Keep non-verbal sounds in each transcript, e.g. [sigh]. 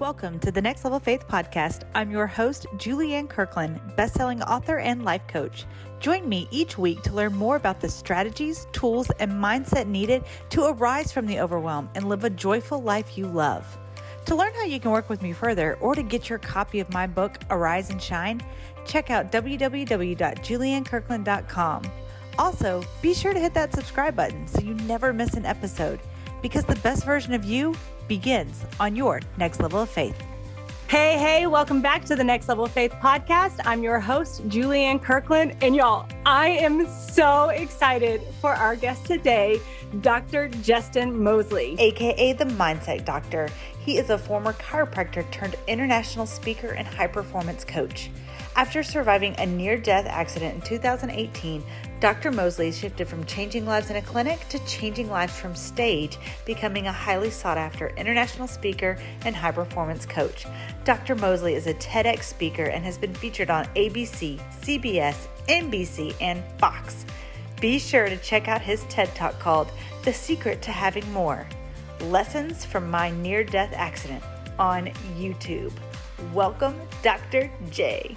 Welcome to the Next Level Faith podcast. I'm your host, Julianne Kirkland, best-selling author and life coach. Join me each week to learn more about the strategies, tools, and mindset needed to arise from the overwhelm and live a joyful life you love. To learn how you can work with me further or to get your copy of my book, Arise and Shine, check out www.juliannekirkland.com. Also, be sure to hit that subscribe button so you never miss an episode because the best version of you begins on your next level of faith. Hey, hey, welcome back to the Next Level of Faith podcast. I'm your host, Julianne Kirkland. And y'all, I am so excited for our guest today, Dr. Justin Mosley, aka the Mindset Doctor. He is a former chiropractor turned international speaker and high performance coach. After surviving a near death accident in 2018, Dr. Mosley shifted from changing lives in a clinic to changing lives from stage, becoming a highly sought after international speaker and high performance coach. Dr. Mosley is a TEDx speaker and has been featured on ABC, CBS, NBC, and Fox. Be sure to check out his TED Talk called The Secret to Having More Lessons from My Near Death Accident on YouTube. Welcome, Dr. J.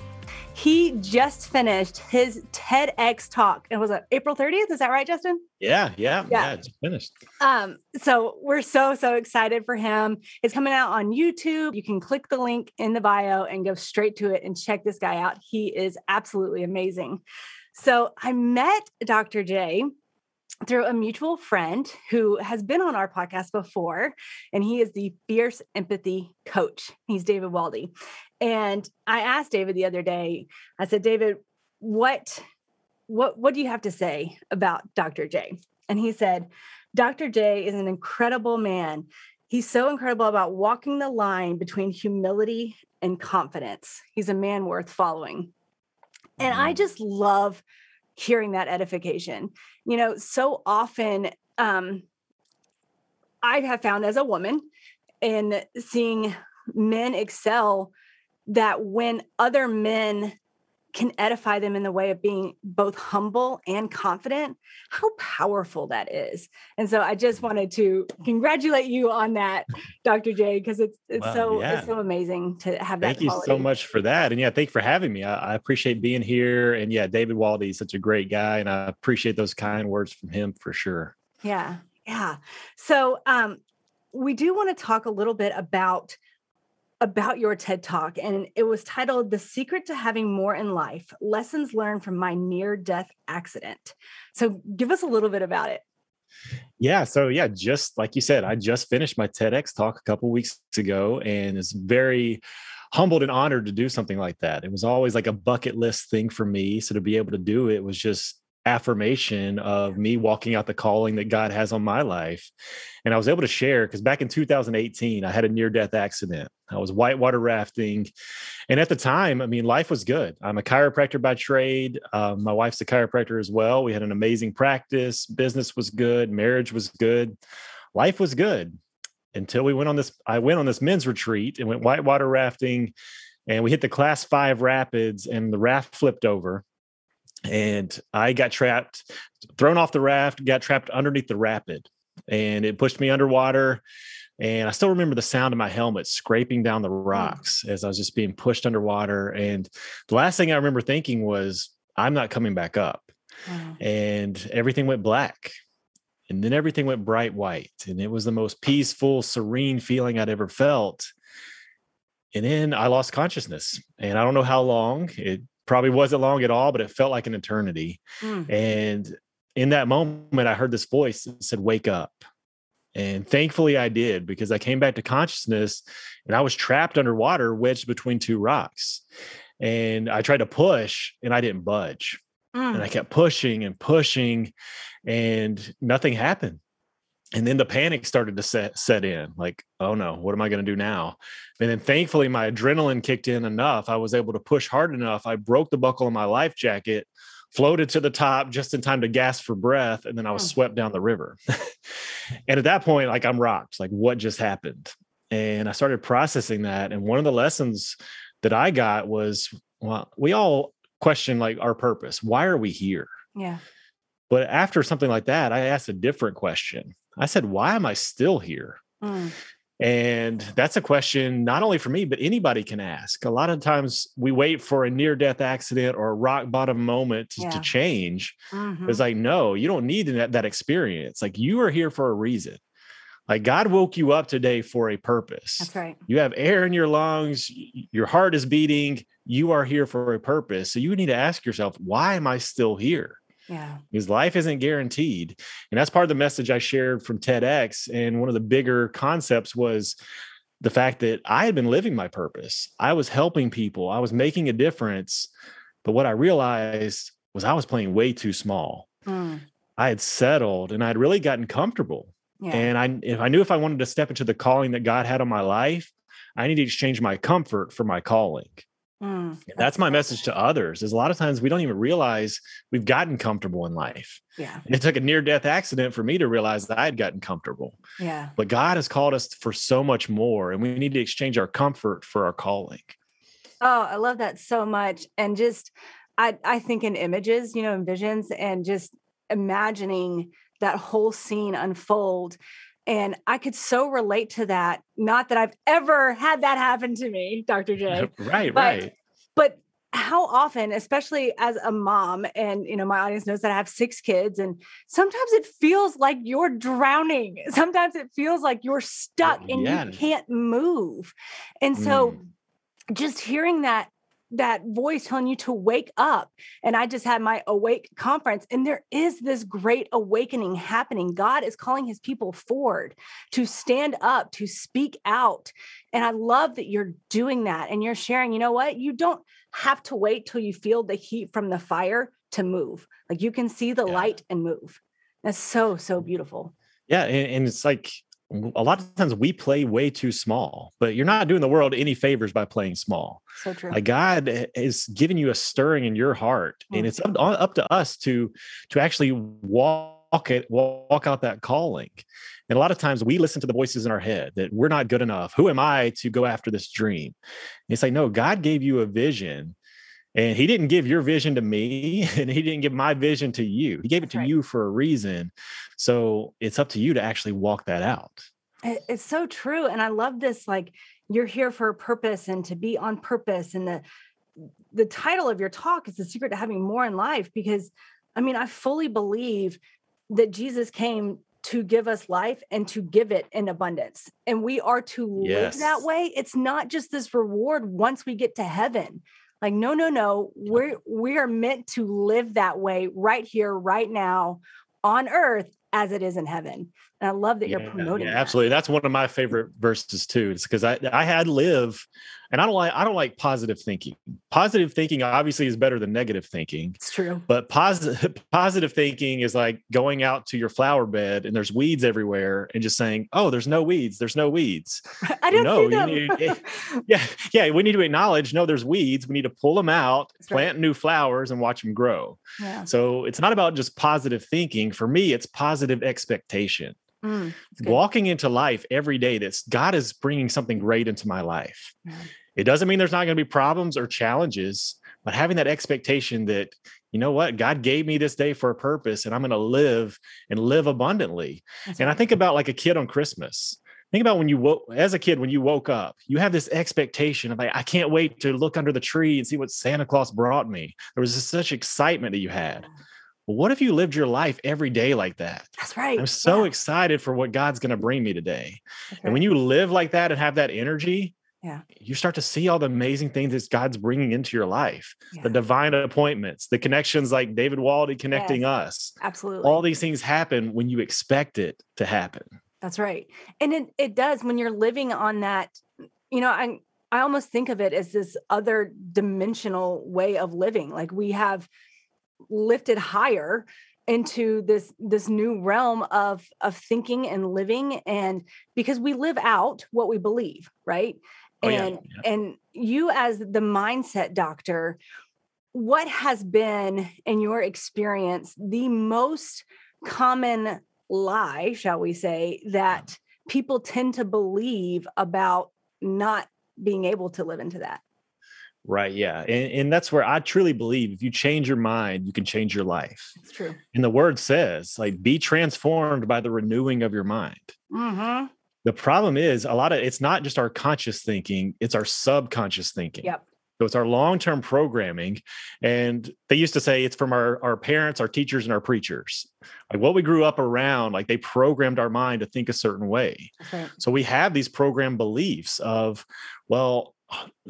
He just finished his TEDx talk. It was it April 30th. Is that right, Justin? Yeah, yeah, yeah, yeah. It's finished. Um, so we're so so excited for him. It's coming out on YouTube. You can click the link in the bio and go straight to it and check this guy out. He is absolutely amazing. So I met Dr. J through a mutual friend who has been on our podcast before, and he is the fierce empathy coach. He's David Waldy. And I asked David the other day, I said, David, what what what do you have to say about Dr. J? And he said, Dr. J is an incredible man. He's so incredible about walking the line between humility and confidence. He's a man worth following. And I mm-hmm. just love hearing that edification. You know, so often um, I have found as a woman in seeing men excel that when other men can edify them in the way of being both humble and confident how powerful that is. And so i just wanted to congratulate you on that dr j because it's it's well, so yeah. it's so amazing to have that thank you so much for that and yeah thank you for having me. I, I, appreciate being here and yeah david waldy is such a great guy and i appreciate those kind words from him for sure. Yeah yeah. So um we do want to talk a little bit about about your TED Talk, and it was titled The Secret to Having More in Life Lessons Learned from My Near Death Accident. So, give us a little bit about it. Yeah. So, yeah, just like you said, I just finished my TEDx talk a couple weeks ago and it's very humbled and honored to do something like that. It was always like a bucket list thing for me. So, to be able to do it was just affirmation of me walking out the calling that God has on my life. And I was able to share because back in 2018, I had a near death accident. I was whitewater rafting. And at the time, I mean, life was good. I'm a chiropractor by trade. Um, my wife's a chiropractor as well. We had an amazing practice. Business was good. Marriage was good. Life was good until we went on this. I went on this men's retreat and went whitewater rafting. And we hit the class five rapids and the raft flipped over and I got trapped, thrown off the raft, got trapped underneath the rapid, and it pushed me underwater. And I still remember the sound of my helmet scraping down the hmm. rocks as I was just being pushed underwater. And the last thing I remember thinking was, I'm not coming back up. Wow. And everything went black. And then everything went bright white. And it was the most peaceful, serene feeling I'd ever felt. And then I lost consciousness. And I don't know how long. It probably wasn't long at all, but it felt like an eternity. Mm. And in that moment, I heard this voice that said, Wake up. And thankfully, I did because I came back to consciousness and I was trapped underwater, wedged between two rocks. And I tried to push and I didn't budge. Mm. And I kept pushing and pushing, and nothing happened and then the panic started to set set in like oh no what am i going to do now? And then thankfully my adrenaline kicked in enough i was able to push hard enough i broke the buckle of my life jacket floated to the top just in time to gasp for breath and then i was swept down the river. [laughs] And at that point like i'm rocked like what just happened? And i started processing that and one of the lessons that i got was well we all question like our purpose. Why are we here? Yeah. But after something like that i asked a different question I said, why am I still here? Mm. And that's a question not only for me, but anybody can ask. A lot of times we wait for a near death accident or a rock bottom moment to, yeah. to change. Mm-hmm. It's like, no, you don't need that, that experience. Like you are here for a reason. Like God woke you up today for a purpose. That's right. You have air in your lungs, your heart is beating. You are here for a purpose. So you need to ask yourself, why am I still here? Yeah. Because life isn't guaranteed. And that's part of the message I shared from TEDx. And one of the bigger concepts was the fact that I had been living my purpose. I was helping people, I was making a difference. But what I realized was I was playing way too small. Mm. I had settled and I'd really gotten comfortable. Yeah. And I if I knew if I wanted to step into the calling that God had on my life, I need to exchange my comfort for my calling. Mm, that's, that's my message to others is a lot of times we don't even realize we've gotten comfortable in life. Yeah. And it took a near death accident for me to realize that I had gotten comfortable. Yeah. But God has called us for so much more and we need to exchange our comfort for our calling. Oh, I love that so much. And just I I think in images, you know, in visions and just imagining that whole scene unfold and I could so relate to that. Not that I've ever had that happen to me, Dr. J. [laughs] right, but, right. But how often, especially as a mom, and you know, my audience knows that I have six kids, and sometimes it feels like you're drowning. [laughs] Sometimes it feels like you're stuck and yeah. you can't move. And so mm. just hearing that that voice telling you to wake up. And I just had my awake conference, and there is this great awakening happening. God is calling his people forward to stand up, to speak out. And I love that you're doing that and you're sharing, you know what? You don't have to wait till you feel the heat from the fire to move. Like you can see the yeah. light and move. That's so, so beautiful. Yeah. And, and it's like, a lot of times we play way too small, but you're not doing the world any favors by playing small. So true. Like God is giving you a stirring in your heart, mm. and it's up, up to us to to actually walk it, walk out that calling. And a lot of times we listen to the voices in our head that we're not good enough. Who am I to go after this dream? And it's like, no, God gave you a vision and he didn't give your vision to me, [laughs] and he didn't give my vision to you. He gave it to right. you for a reason. So it's up to you to actually walk that out. It's so true. And I love this like you're here for a purpose and to be on purpose. And the the title of your talk is the secret to having more in life because I mean, I fully believe that Jesus came to give us life and to give it in abundance. And we are to yes. live that way. It's not just this reward once we get to heaven. Like, no, no, no. We're we are meant to live that way right here, right now on earth as it is in heaven. And I love that yeah, you're promoting. Yeah, that. absolutely. That's one of my favorite verses too. It's because I I had live, and I don't like I don't like positive thinking. Positive thinking obviously is better than negative thinking. It's true. But positive [laughs] positive thinking is like going out to your flower bed and there's weeds everywhere and just saying, "Oh, there's no weeds. There's no weeds." [laughs] I don't no, see them. Need, [laughs] yeah, yeah. We need to acknowledge no, there's weeds. We need to pull them out, That's plant right. new flowers, and watch them grow. Yeah. So it's not about just positive thinking. For me, it's positive expectation. Mm, walking into life every day that's God is bringing something great into my life. It doesn't mean there's not going to be problems or challenges, but having that expectation that, you know what, God gave me this day for a purpose and I'm going to live and live abundantly. That's and right. I think about like a kid on Christmas. Think about when you woke as a kid, when you woke up, you have this expectation of like, I can't wait to look under the tree and see what Santa Claus brought me. There was such excitement that you had. Well, what if you lived your life every day like that? That's right. I'm so yeah. excited for what God's going to bring me today. And when you live like that and have that energy, yeah, you start to see all the amazing things that God's bringing into your life, yeah. the divine appointments, the connections like David Waldie connecting yes, us. Absolutely. All these things happen when you expect it to happen. That's right. And it, it does when you're living on that, you know, I, I almost think of it as this other dimensional way of living. Like we have lifted higher into this this new realm of of thinking and living and because we live out what we believe right oh, and yeah, yeah. and you as the mindset doctor what has been in your experience the most common lie shall we say that people tend to believe about not being able to live into that Right. Yeah. And, and that's where I truly believe if you change your mind, you can change your life. It's true. And the word says, like, be transformed by the renewing of your mind. Mm-hmm. The problem is a lot of it's not just our conscious thinking, it's our subconscious thinking. Yep. So it's our long-term programming. And they used to say it's from our, our parents, our teachers, and our preachers. Like what we grew up around, like they programmed our mind to think a certain way. Right. So we have these program beliefs of, well,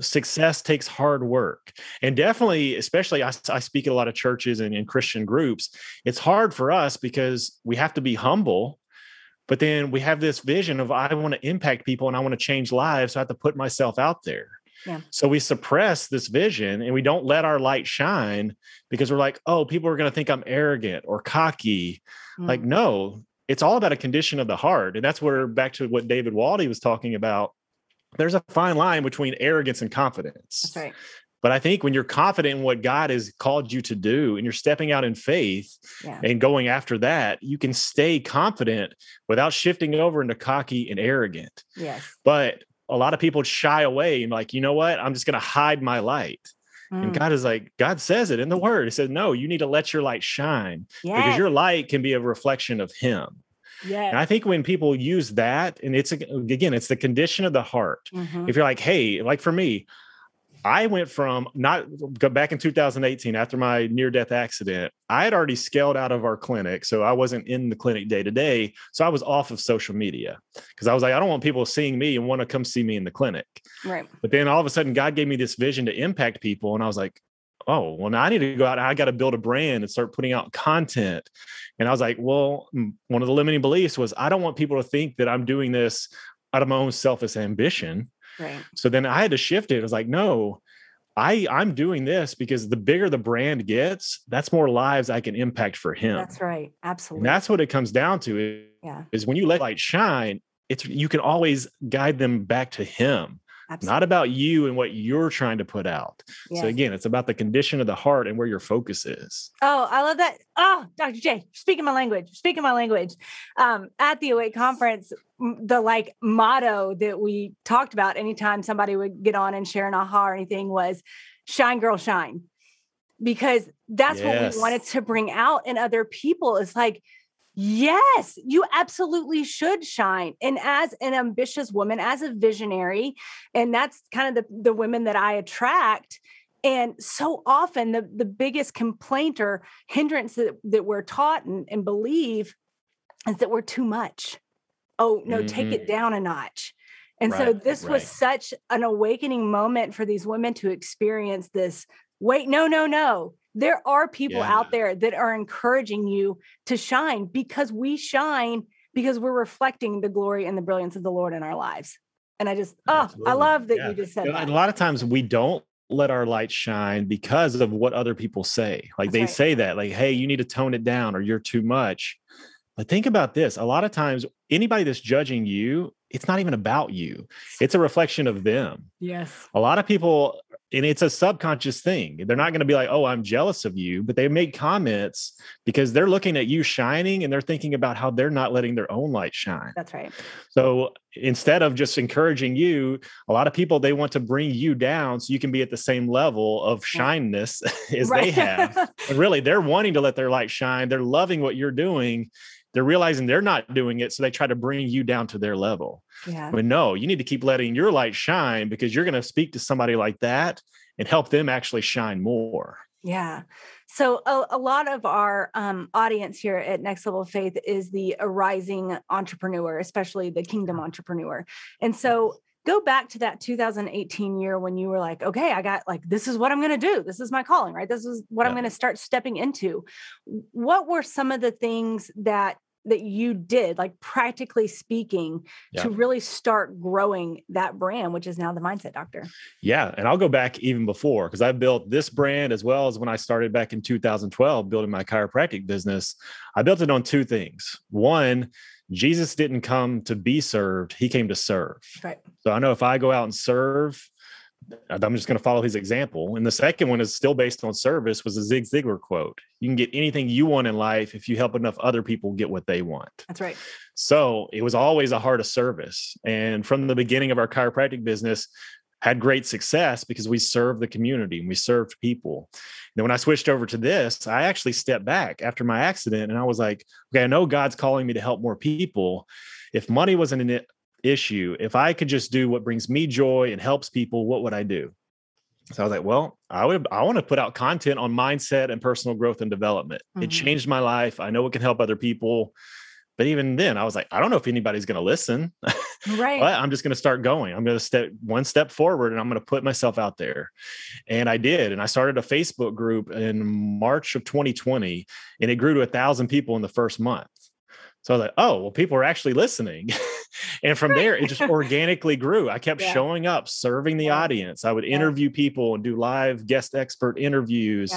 success takes hard work. And definitely, especially I, I speak at a lot of churches and in Christian groups, it's hard for us because we have to be humble but then we have this vision of I want to impact people and I want to change lives. So I have to put myself out there. Yeah. So we suppress this vision and we don't let our light shine because we're like, oh, people are going to think I'm arrogant or cocky. Mm. Like, no, it's all about a condition of the heart. And that's where back to what David Waldie was talking about. There's a fine line between arrogance and confidence. That's right. But I think when you're confident in what God has called you to do and you're stepping out in faith yeah. and going after that, you can stay confident without shifting over into cocky and arrogant. Yes. But a lot of people shy away and like, you know what? I'm just going to hide my light. Mm. And God is like, God says it in the word. He says, no, you need to let your light shine yes. because your light can be a reflection of Him. Yeah. And I think when people use that, and it's again, it's the condition of the heart. Mm-hmm. If you're like, hey, like for me, I went from not back in 2018 after my near death accident. I had already scaled out of our clinic. So I wasn't in the clinic day to day. So I was off of social media because I was like, I don't want people seeing me and want to come see me in the clinic. Right. But then all of a sudden, God gave me this vision to impact people. And I was like, oh, well, now I need to go out. I got to build a brand and start putting out content. And I was like, well, one of the limiting beliefs was I don't want people to think that I'm doing this out of my own selfish ambition. Right. So then I had to shift it. I was like, no, I I'm doing this because the bigger the brand gets, that's more lives I can impact for him. That's right. Absolutely. And that's what it comes down to. Is, yeah. is when you let light shine, it's you can always guide them back to him. Absolutely. Not about you and what you're trying to put out. Yes. So again, it's about the condition of the heart and where your focus is. Oh, I love that. Oh, Dr. J, speaking my language, speaking my language. Um, at the Awake conference, the like motto that we talked about anytime somebody would get on and share an aha or anything was shine girl shine because that's yes. what we wanted to bring out in other people is like yes you absolutely should shine and as an ambitious woman as a visionary and that's kind of the, the women that i attract and so often the, the biggest complaint or hindrance that, that we're taught and, and believe is that we're too much oh no mm-hmm. take it down a notch and right, so this right. was such an awakening moment for these women to experience this wait no no no there are people yeah. out there that are encouraging you to shine because we shine because we're reflecting the glory and the brilliance of the Lord in our lives. And I just, oh, Absolutely. I love that yeah. you just said you know, that. a lot of times we don't let our light shine because of what other people say. Like That's they right. say that, like, hey, you need to tone it down or you're too much. But think about this a lot of times, anybody that's judging you, it's not even about you, it's a reflection of them. Yes. A lot of people and it's a subconscious thing. They're not going to be like, "Oh, I'm jealous of you," but they make comments because they're looking at you shining and they're thinking about how they're not letting their own light shine. That's right. So instead of just encouraging you, a lot of people they want to bring you down so you can be at the same level of shyness [laughs] as right. they have. [laughs] and really, they're wanting to let their light shine. They're loving what you're doing. They're realizing they're not doing it, so they try to bring you down to their level. Yeah. But no, you need to keep letting your light shine because you're going to speak to somebody like that and help them actually shine more. Yeah. So a, a lot of our um, audience here at Next Level Faith is the arising entrepreneur, especially the kingdom entrepreneur. And so go back to that 2018 year when you were like, okay, I got like, this is what I'm going to do. This is my calling, right? This is what yeah. I'm going to start stepping into. What were some of the things that that you did, like practically speaking, yeah. to really start growing that brand, which is now the Mindset Doctor? Yeah. And I'll go back even before because I built this brand as well as when I started back in 2012 building my chiropractic business. I built it on two things. One, Jesus didn't come to be served, he came to serve. Right. So I know if I go out and serve, I'm just going to follow his example. And the second one is still based on service was a Zig Ziglar quote. You can get anything you want in life if you help enough other people get what they want. That's right. So it was always a heart of service. And from the beginning of our chiropractic business, had great success because we served the community and we served people. And then when I switched over to this, I actually stepped back after my accident and I was like, okay, I know God's calling me to help more people. If money wasn't an issue. If I could just do what brings me joy and helps people, what would I do? So I was like, well, I would I want to put out content on mindset and personal growth and development. Mm-hmm. It changed my life. I know it can help other people. But even then, I was like, I don't know if anybody's going to listen. [laughs] Right. but I'm just going to start going. I'm going to step one step forward and I'm going to put myself out there. And I did. And I started a Facebook group in March of 2020, and it grew to a thousand people in the first month. So I was like, oh, well, people are actually listening. [laughs] and from there, it just [laughs] organically grew. I kept yeah. showing up, serving the yeah. audience. I would yeah. interview people and do live guest expert interviews.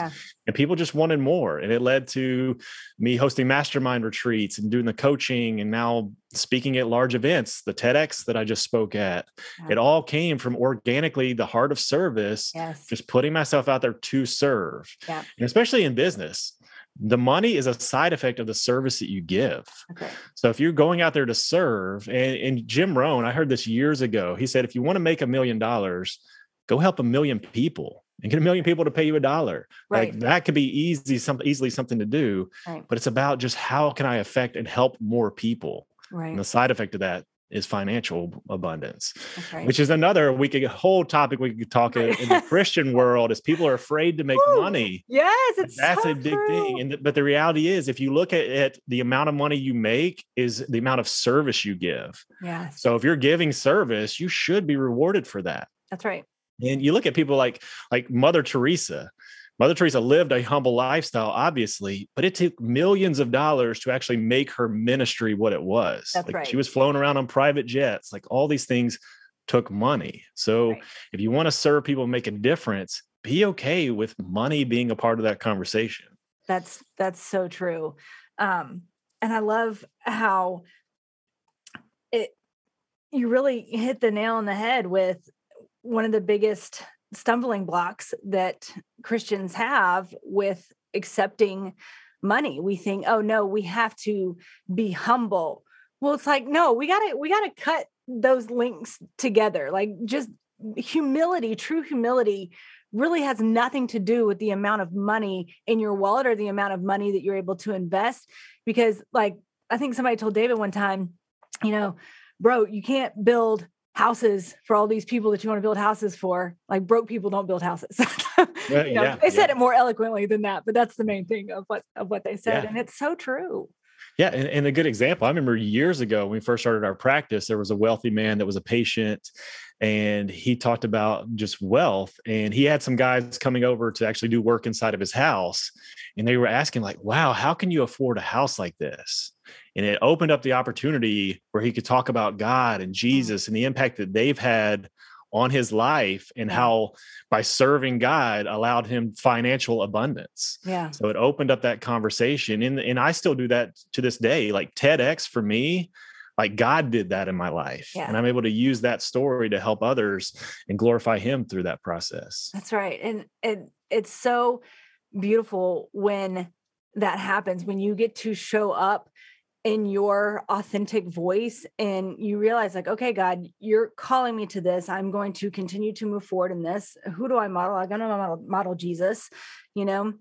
And people just wanted more. And it led to me hosting mastermind retreats and doing the coaching and now speaking at large events, the TEDx that I just spoke at. It all came from organically the heart of service, yes. just putting myself out there to serve. And especially in business the money is a side effect of the service that you give. Okay. So if you're going out there to serve, and, and Jim Rohn, I heard this years ago. He said, if you want to make a million dollars, go help a million people and get a million people to pay you a dollar. Right. Like that could be easy, something easily something to do. Right. But it's about just how can I affect and help more people. Right. And the side effect of that is financial abundance, right. which is another we could whole topic we could talk right. in, the [laughs] Christian world is people are afraid to make Ooh, money. Yes, it's that's so a big true. thing. And but the reality is, if you look at it, the amount of money you make is the amount of service you give. Yes. So if you're giving service, you should be rewarded for that. That's right. And you look at people like like Mother Teresa. Mother Teresa lived a humble lifestyle, obviously, but it took millions of dollars to actually make her ministry what it was. That's like right. She was flown around on private jets. Like all these things took money. So right. if you want to serve people and make a difference, be okay with money being a part of that conversation. That's that's so true. Um, and I love how it you really hit the nail on the head with one of the biggest stumbling blocks that Christians have with accepting money. We think, oh no, we have to be humble. Well, it's like, no, we gotta, we gotta cut those links together. Like just humility, true humility really has nothing to do with the amount of money in your wallet or the amount of money that you're able to invest. Because, like, I think somebody told David one time, you know, bro, you can't build houses for all these people that you want to build houses for. Like broke people don't build houses. [laughs] you know, yeah, they said yeah. it more eloquently than that, but that's the main thing of what of what they said, Yeah. and it's so true. Yeah, and, and a good example. I remember years ago when we first started our practice, there was a wealthy man that was a patient, and he talked about just wealth. And he had some guys coming over to actually do work inside of his house, and they were asking like, "Wow, how can you afford a house like this?" And it opened up the opportunity where he could talk about God and mm. Jesus and the impact that they've had on his life and how by serving God allowed him financial abundance. Yeah. So it opened up that conversation. And, and I still do that to this day. Like TEDx for me, like God did that in my life. Yeah. And I'm able to use that story to help others and glorify him through that process. That's right. And it it's so beautiful when that happens when you get to show up in your authentic voice and you realize like okay god you're calling me to this. I'm going to continue to move forward in this. Who do i model? I'm going to model, model jesus you know?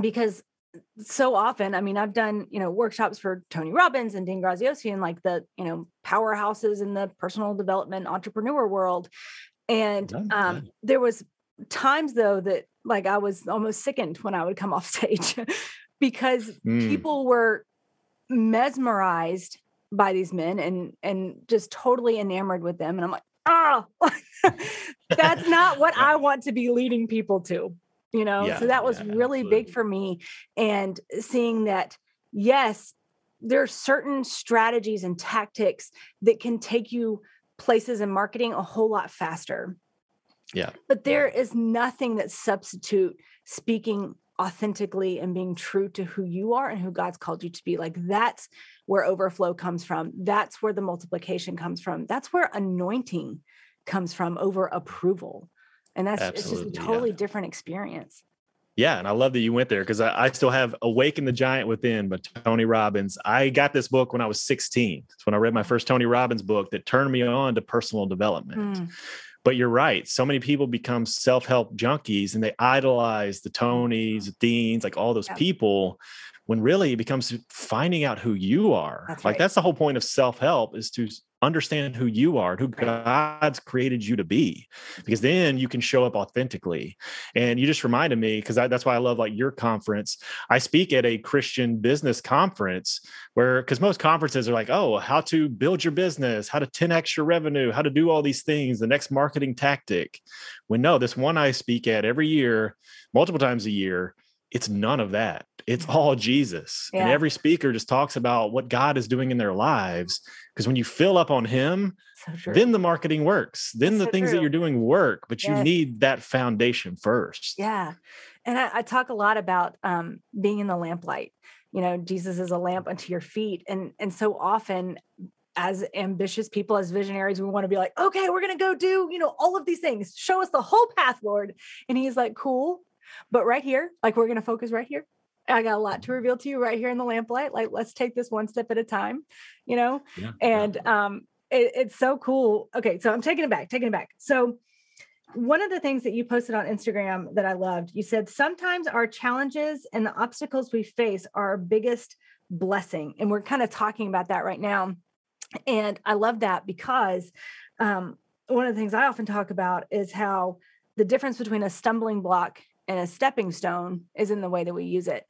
Because so often i mean i've done you know workshops for tony robbins and dean graziosi and like the you know powerhouses in the personal development entrepreneur world and um there was times though that like i was almost sickened when i would come off [laughs] stage because Mm. people were mesmerized by these men and and just totally enamored with them and i'm like oh! [laughs] That's not what i want to be leading people to you know? Yeah, so that was yeah, really big for me and seeing that yes there are certain strategies and tactics that can take you places in marketing a whole lot faster. Yeah. but there is nothing that substitute speaking authentically and being true to who you are and who God's called you to be. Like that's where overflow comes from. That's where the multiplication comes from. That's where anointing comes from over approval. And that's it's just a Absolutely, yeah. totally different experience. Yeah, and I love that you went there because I, I still have Awaken the Giant Within by Tony Robbins. I got this book when I was 16. It's when I read my first Tony Robbins book that turned me on to personal development. Mm, But you're right. So many people become self-help junkies and they idolize the Tonys, mm-hmm. the Deans, like all those Yeah. people, when really it becomes finding out who you are. That's like right. that's the whole point of self-help is to understand who you are, and who God's created you to be, because then you can show up authentically. And you just reminded me, because that's why I love like your conference. I speak at a Christian business conference where, because most conferences are like, oh, how to build your business, how to 10x your revenue, how to do all these things, the next marketing tactic. When no, this one I speak at every year, multiple times a year, it's none of that. It's all Jesus. Yeah. And every speaker just talks about what God is doing in their lives. Because when you fill up on Him, so then the marketing works. Then That's the so things true. that you're doing work, but yes. you need that foundation first. Yeah. And I, I talk a lot about um, being in the lamplight. You know, Jesus is a lamp unto your feet. And, and so often, as ambitious people, as visionaries, we want to be like, okay, we're going to go do, you know, all of these things. Show us the whole path, Lord. And he's like, cool. But right here, like we're going to focus right here. I got a lot to reveal to you right here in the lamplight. Like, let's take this one step at a time, you know? Yeah, and um, it, it's so cool. Okay, so I'm taking it back, taking it back. So one of the things that you posted on Instagram that I loved, you said sometimes our challenges and the obstacles we face are our biggest blessing. And we're kind of talking about that right now. And I love that because um, one of the things I often talk about is how the difference between a stumbling block and a stepping stone is in the way that we use it.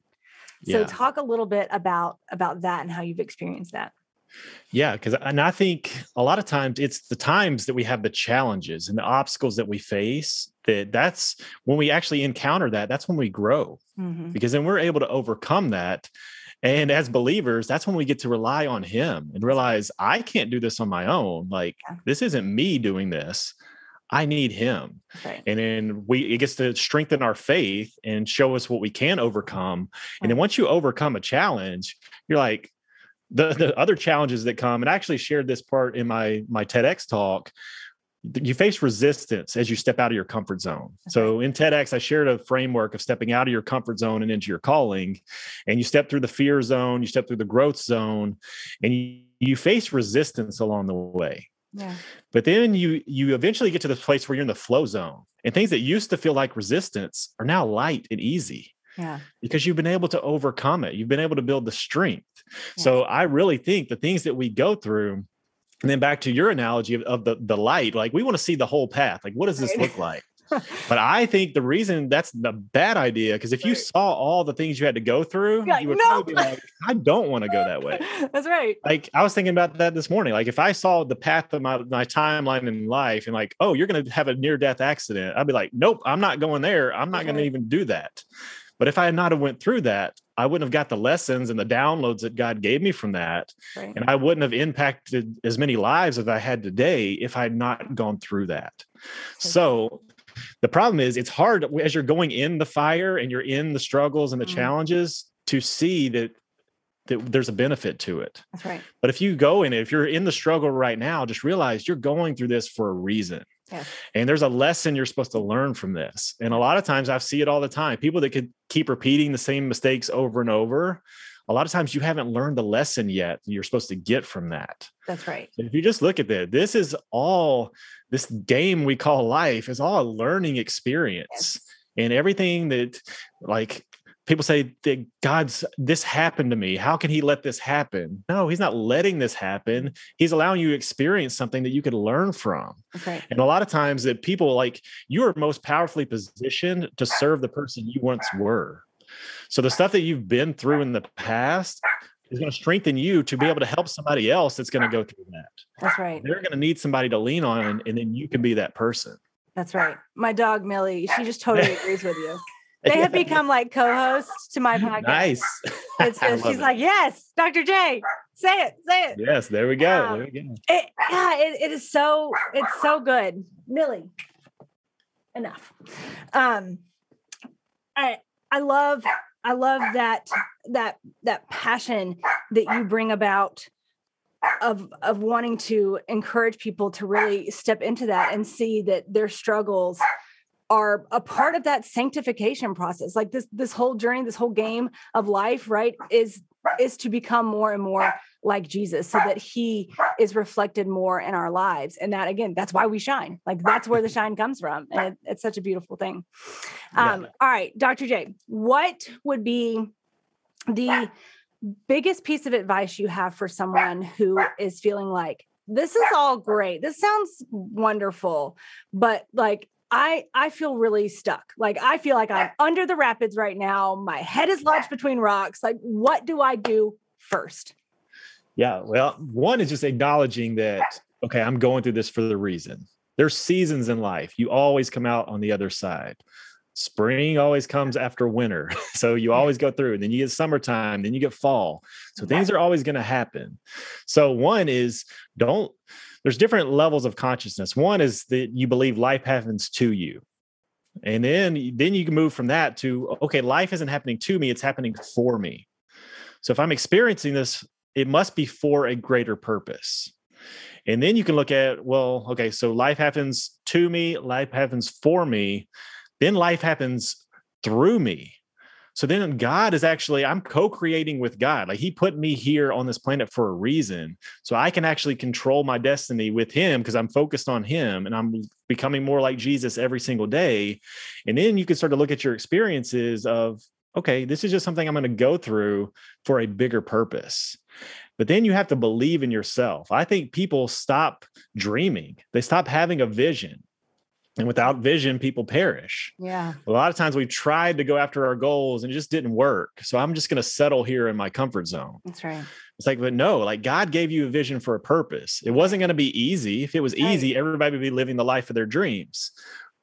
So yeah. talk a little bit about about that and how you've experienced that. Yeah, because and I think a lot of times it's the times that we have the challenges and the obstacles that we face that that's when we actually encounter that that's when we grow mm-hmm. because then we're able to overcome that and as believers that's when we get to rely on him and realize i can't do this on my own like yeah. this isn't me doing this I need him. Right. And then we it gets to strengthen our faith and show us what we can overcome. And then once you overcome a challenge, you're like the the other challenges that come. And I actually shared this part in my my TEDx talk. You face resistance as you step out of your comfort zone. Okay. So in TEDx, I shared a framework of stepping out of your comfort zone and into your calling. And you step through the fear zone, you step through the growth zone, and you, you face resistance along the way. Yeah. But then you you eventually get to the place where you're in the flow zone and things that used to feel like resistance are now light and easy. Yeah. Because you've been able to overcome it. You've been able to build the strength. Yeah. So I really think the things that we go through and then back to your analogy of, of the the light, like we want to see the whole path. Like what does this look like? But I think the reason that's the bad idea because if you saw all the things you had to go through, like, you would nope. be like, I don't want to go that way. [laughs] That's right. Like I was thinking about that this morning. Like if I saw the path of my, my timeline in life and like, oh, you're gonna have a near death accident, I'd be like, nope, I'm not going there. I'm not gonna even do that. But if I had not have went through that, I wouldn't have got the lessons and the downloads that God gave me from that. Right. And I wouldn't have impacted as many lives as I had today if I had not gone through that. So the problem is it's hard as you're going in the fire and you're in the struggles and the mm-hmm. challenges to see that that there's a benefit to it. That's right. But if you go in if you're in the struggle right now, just realize you're going through this for a reason. Yes. And there's a lesson you're supposed to learn from this. And a lot of times I see it all the time. People that could keep repeating the same mistakes over and over. A lot of times you haven't learned the lesson yet you're supposed to get from that. That's right. if you just look at this, this is all this game we call life is all a learning experience. Yes. And everything that like people say that God's this happened to me. How can he let this happen? No, he's not letting this happen. He's allowing you to experience something that you could learn from. Okay. And a lot of times that people like you are most powerfully positioned to serve the person you once were. So the stuff that you've been through in the past is going to strengthen you to be able to help somebody else that's going to go through that. That's right. They're going to need somebody to lean on, and, and then you can be that person. That's right. My dog Millie, she just totally [laughs] agrees with you. [laughs] They have become like co-hosts to my podcast. Nice. [laughs] It's she's it. like, yes, Dr. J, say it, say it. Yes, there we go. Um, there we go. It, yeah, it, it is so, it's so good. Millie, enough. Um, I I love I love that that that passion that you bring about of of wanting to encourage people to really step into that and see that their struggles are a part of that sanctification process. Like this this whole journey this whole game of life right is is to become more and more like Jesus so that he is reflected more in our lives. And that again, that's why we shine. Like that's where the shine comes from. And it, it's such a beautiful thing. Um, yeah. All right, Dr. J, what would be the biggest piece of advice you have for someone who is feeling like this is all great. This sounds wonderful, but like I I feel really stuck. Like I feel like I'm under the rapids right now. My head is lodged between rocks. Like what do I do first? Yeah, well, one is just acknowledging that okay, I'm going through this for the reason. There's seasons in life. You always come out on the other side. Spring always comes after winter. [laughs] So you always go through. And then you get summertime, then you get fall. So things are always going to happen. So one is don't there's different levels of consciousness. One is that you believe life happens to you. And then then you can move from that to okay, life isn't happening to me, it's happening for me. So if I'm experiencing this, it must be for a greater purpose. And then you can look at, well, okay, so life happens to me, life happens for me, then life happens through me. So then God is actually, I'm co creating with God. Like He put me here on this planet for a reason. So I can actually control my destiny with Him because I'm focused on Him and I'm becoming more like Jesus every single day. And then you can start to look at your experiences of, okay, this is just something I'm going to go through for a bigger purpose. But then you have to believe in yourself. I think people stop dreaming, they stop having a vision. And without vision, people perish. Yeah. A lot of times we've tried to go after our goals and it just didn't work. So I'm just going to settle here in my comfort zone. That's right. It's like, but no, like God gave you a vision for a purpose. It wasn't going to be easy. If it was Right. easy, everybody would be living the life of their dreams.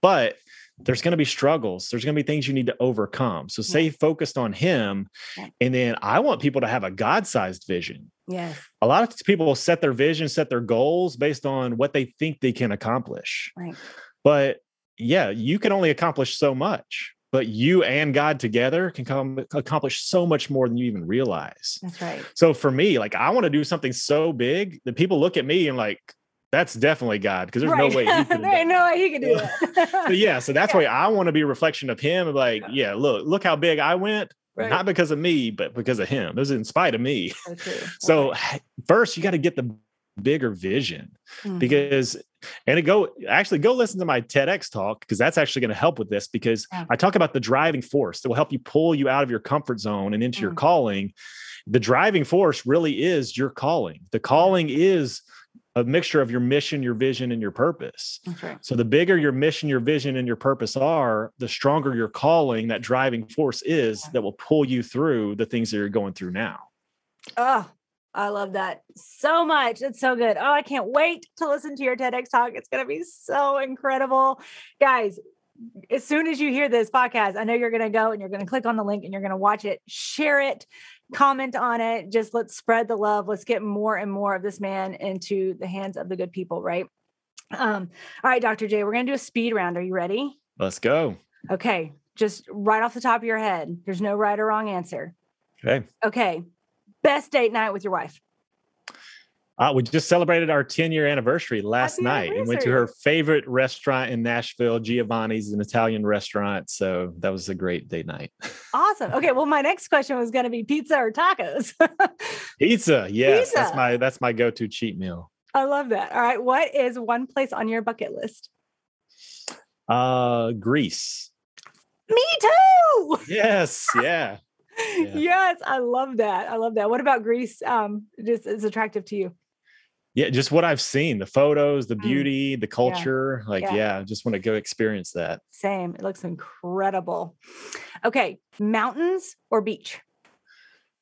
But there's going to be struggles. There's going to be things you need to overcome. So stay focused on Him. Yeah. And then I want people to have a God sized vision. Yes. A lot of people set their vision, set their goals based on what they think they can accomplish. Right. But yeah, you can only accomplish so much. But you and God together can come accomplish so much more than you even realize. That's right. So for me, like I want to do something so big that people look at me and like, that's definitely God because there's right. no way. He could [laughs] there ain't no way he could do [laughs] that. [laughs] Yeah, so that's why I want to be a reflection of Him. Like, yeah, look, look how big I went, Right. not because of me, but because of Him. It was in spite of me. So. So first, you got to get the bigger vision Mhm. because and it go actually go listen to my TEDx talk because that's actually going to help with this because Yeah. I talk about the driving force that will help you pull you out of your comfort zone and into your Mm. calling. The driving force really is your calling. The calling is a mixture of your mission, your vision, and your purpose. Right. So the bigger your mission, your vision, and your purpose are, the stronger your calling, that driving force is that will pull you through the things that you're going through now. Oh, I love that so much. It's so good. Oh, I can't wait to listen to your TEDx talk. It's going to be so incredible. Guys, as soon as you hear this podcast, I know you're going to go and you're going to click on the link and you're going to watch it, share it, comment on it. Just let's spread the love. Let's get more and more of this man into the hands of the good people, right? Um, all right, Dr. J, we're going to do a speed round. Are you ready? Let's go. Okay. Just right off the top of your head. There's no right or wrong answer. Okay. Okay. Best date night with your wife. Uh, we just celebrated our 10 year anniversary last Happy night and went to her favorite restaurant in Nashville, Giovanni's, an Italian restaurant. So that was a great date night. Awesome. Okay. Well, my next question was going to be pizza or tacos. [laughs] Pizza. Yes. That's my that's my go-to cheat meal. I love that. All right. What is one place on your bucket list? Uh Greece. Me too. Yes. [laughs] Yeah. Yeah. Yes. I love that. I love that. What about Greece? Um, just is attractive to you. Yeah. Just what I've seen, the photos, the Mm. beauty, the culture. Like, Yeah. yeah, just want to go experience that. Same. It looks incredible. Okay. Mountains or beach?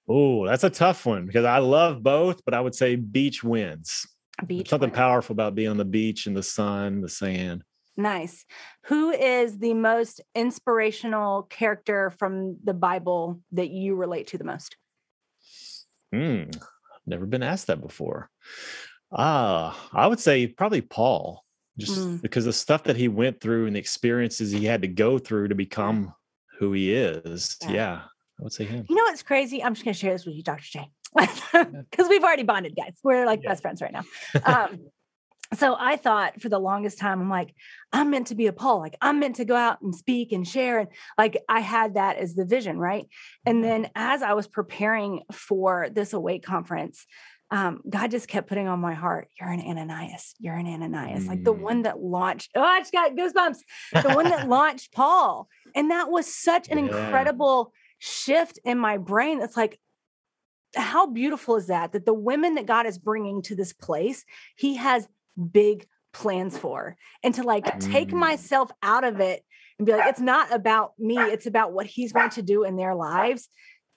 Oh, that's a tough one because I love both, but I would say beach wins. There's Beach. something wins. powerful about being on the beach and the sun, the sand. Nice. Who is the most inspirational character from the Bible that you relate to the most? Hmm. Never been asked that before. Ah, I would say probably Paul, just Mm. because the stuff that he went through and the experiences he had to go through to become who he is. Yeah. Yeah, I would say him. You know what's crazy? I'm just going to share this with you, Dr. J, [laughs] because we've already bonded, guys. We're like Yeah. best friends right now. [laughs] Um, so I thought for the longest time, I'm like, I'm meant to be a Paul. Like I'm meant to go out and speak and share. And like I had that as the vision, right? And then as I was preparing for this Awake conference, um, God just kept putting on my heart, you're an Ananias, you're an Ananias, like the Mm. one that launched, oh, I just got goosebumps, the one that [laughs] launched Paul. And that was such an Yeah. incredible shift in my brain. It's like, how beautiful is that? That the women that God is bringing to this place, He has big plans for. And to like take Mm. myself out of it and be like, it's not about me, it's about what He's going to do in their lives.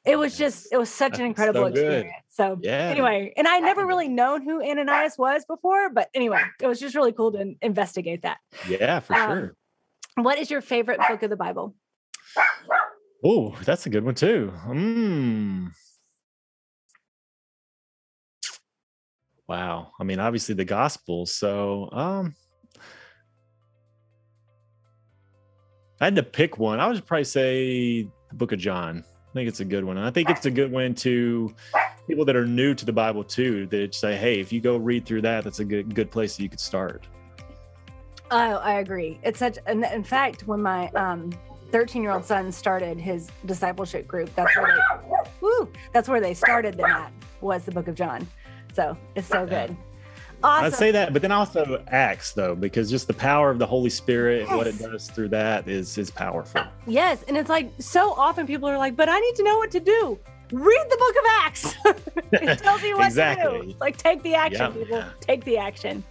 It was just, it was such an [laughs] incredible so experience. So, Yeah. anyway, and I never really known who Ananias was before, but anyway, it was just really cool to investigate that. Yeah, for Um, sure. What is your favorite book of the Bible? Oh, that's a good one too. Mm. Wow. I mean, obviously the gospel. So, um, I had to pick one. I would probably say the book of John. I think it's a good one. And I think it's a good one to people that are new to the Bible too, that say, hey, if you go read through that, that's a good good place that you could start. Oh, I agree. It's such, and in fact, when my um 13 year old son started his discipleship group, that's where they, woo, that's where they started that was the book of John. So it's so good. Awesome. I'd say that, but then also Acts though, because just the power of the Holy Spirit and what it does through that is is powerful. Uh, yes. And it's like so often people are like, but I need to know what to do. Read the book of Acts. [laughs] it [laughs] tells you what to Exactly. do. Like take the action, Yeah. people. Take the action.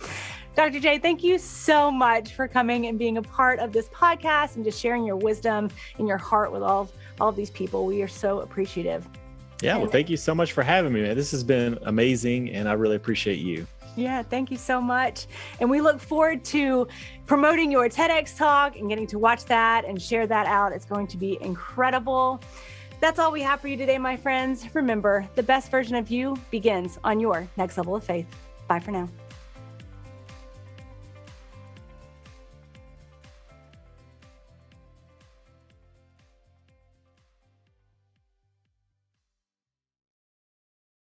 Dr. J, thank you so much for coming and being a part of this podcast and just sharing your wisdom and your heart with all, all of these people. We are so appreciative. Yeah, well, thank you so much for having me, man. This has been amazing, and I really appreciate you. Yeah, thank you so much. And we look forward to promoting your TEDx talk and getting to watch that and share that out. It's going to be incredible. That's all we have for you today, my friends. Remember, the best version of you begins on your next level of faith. Bye for now.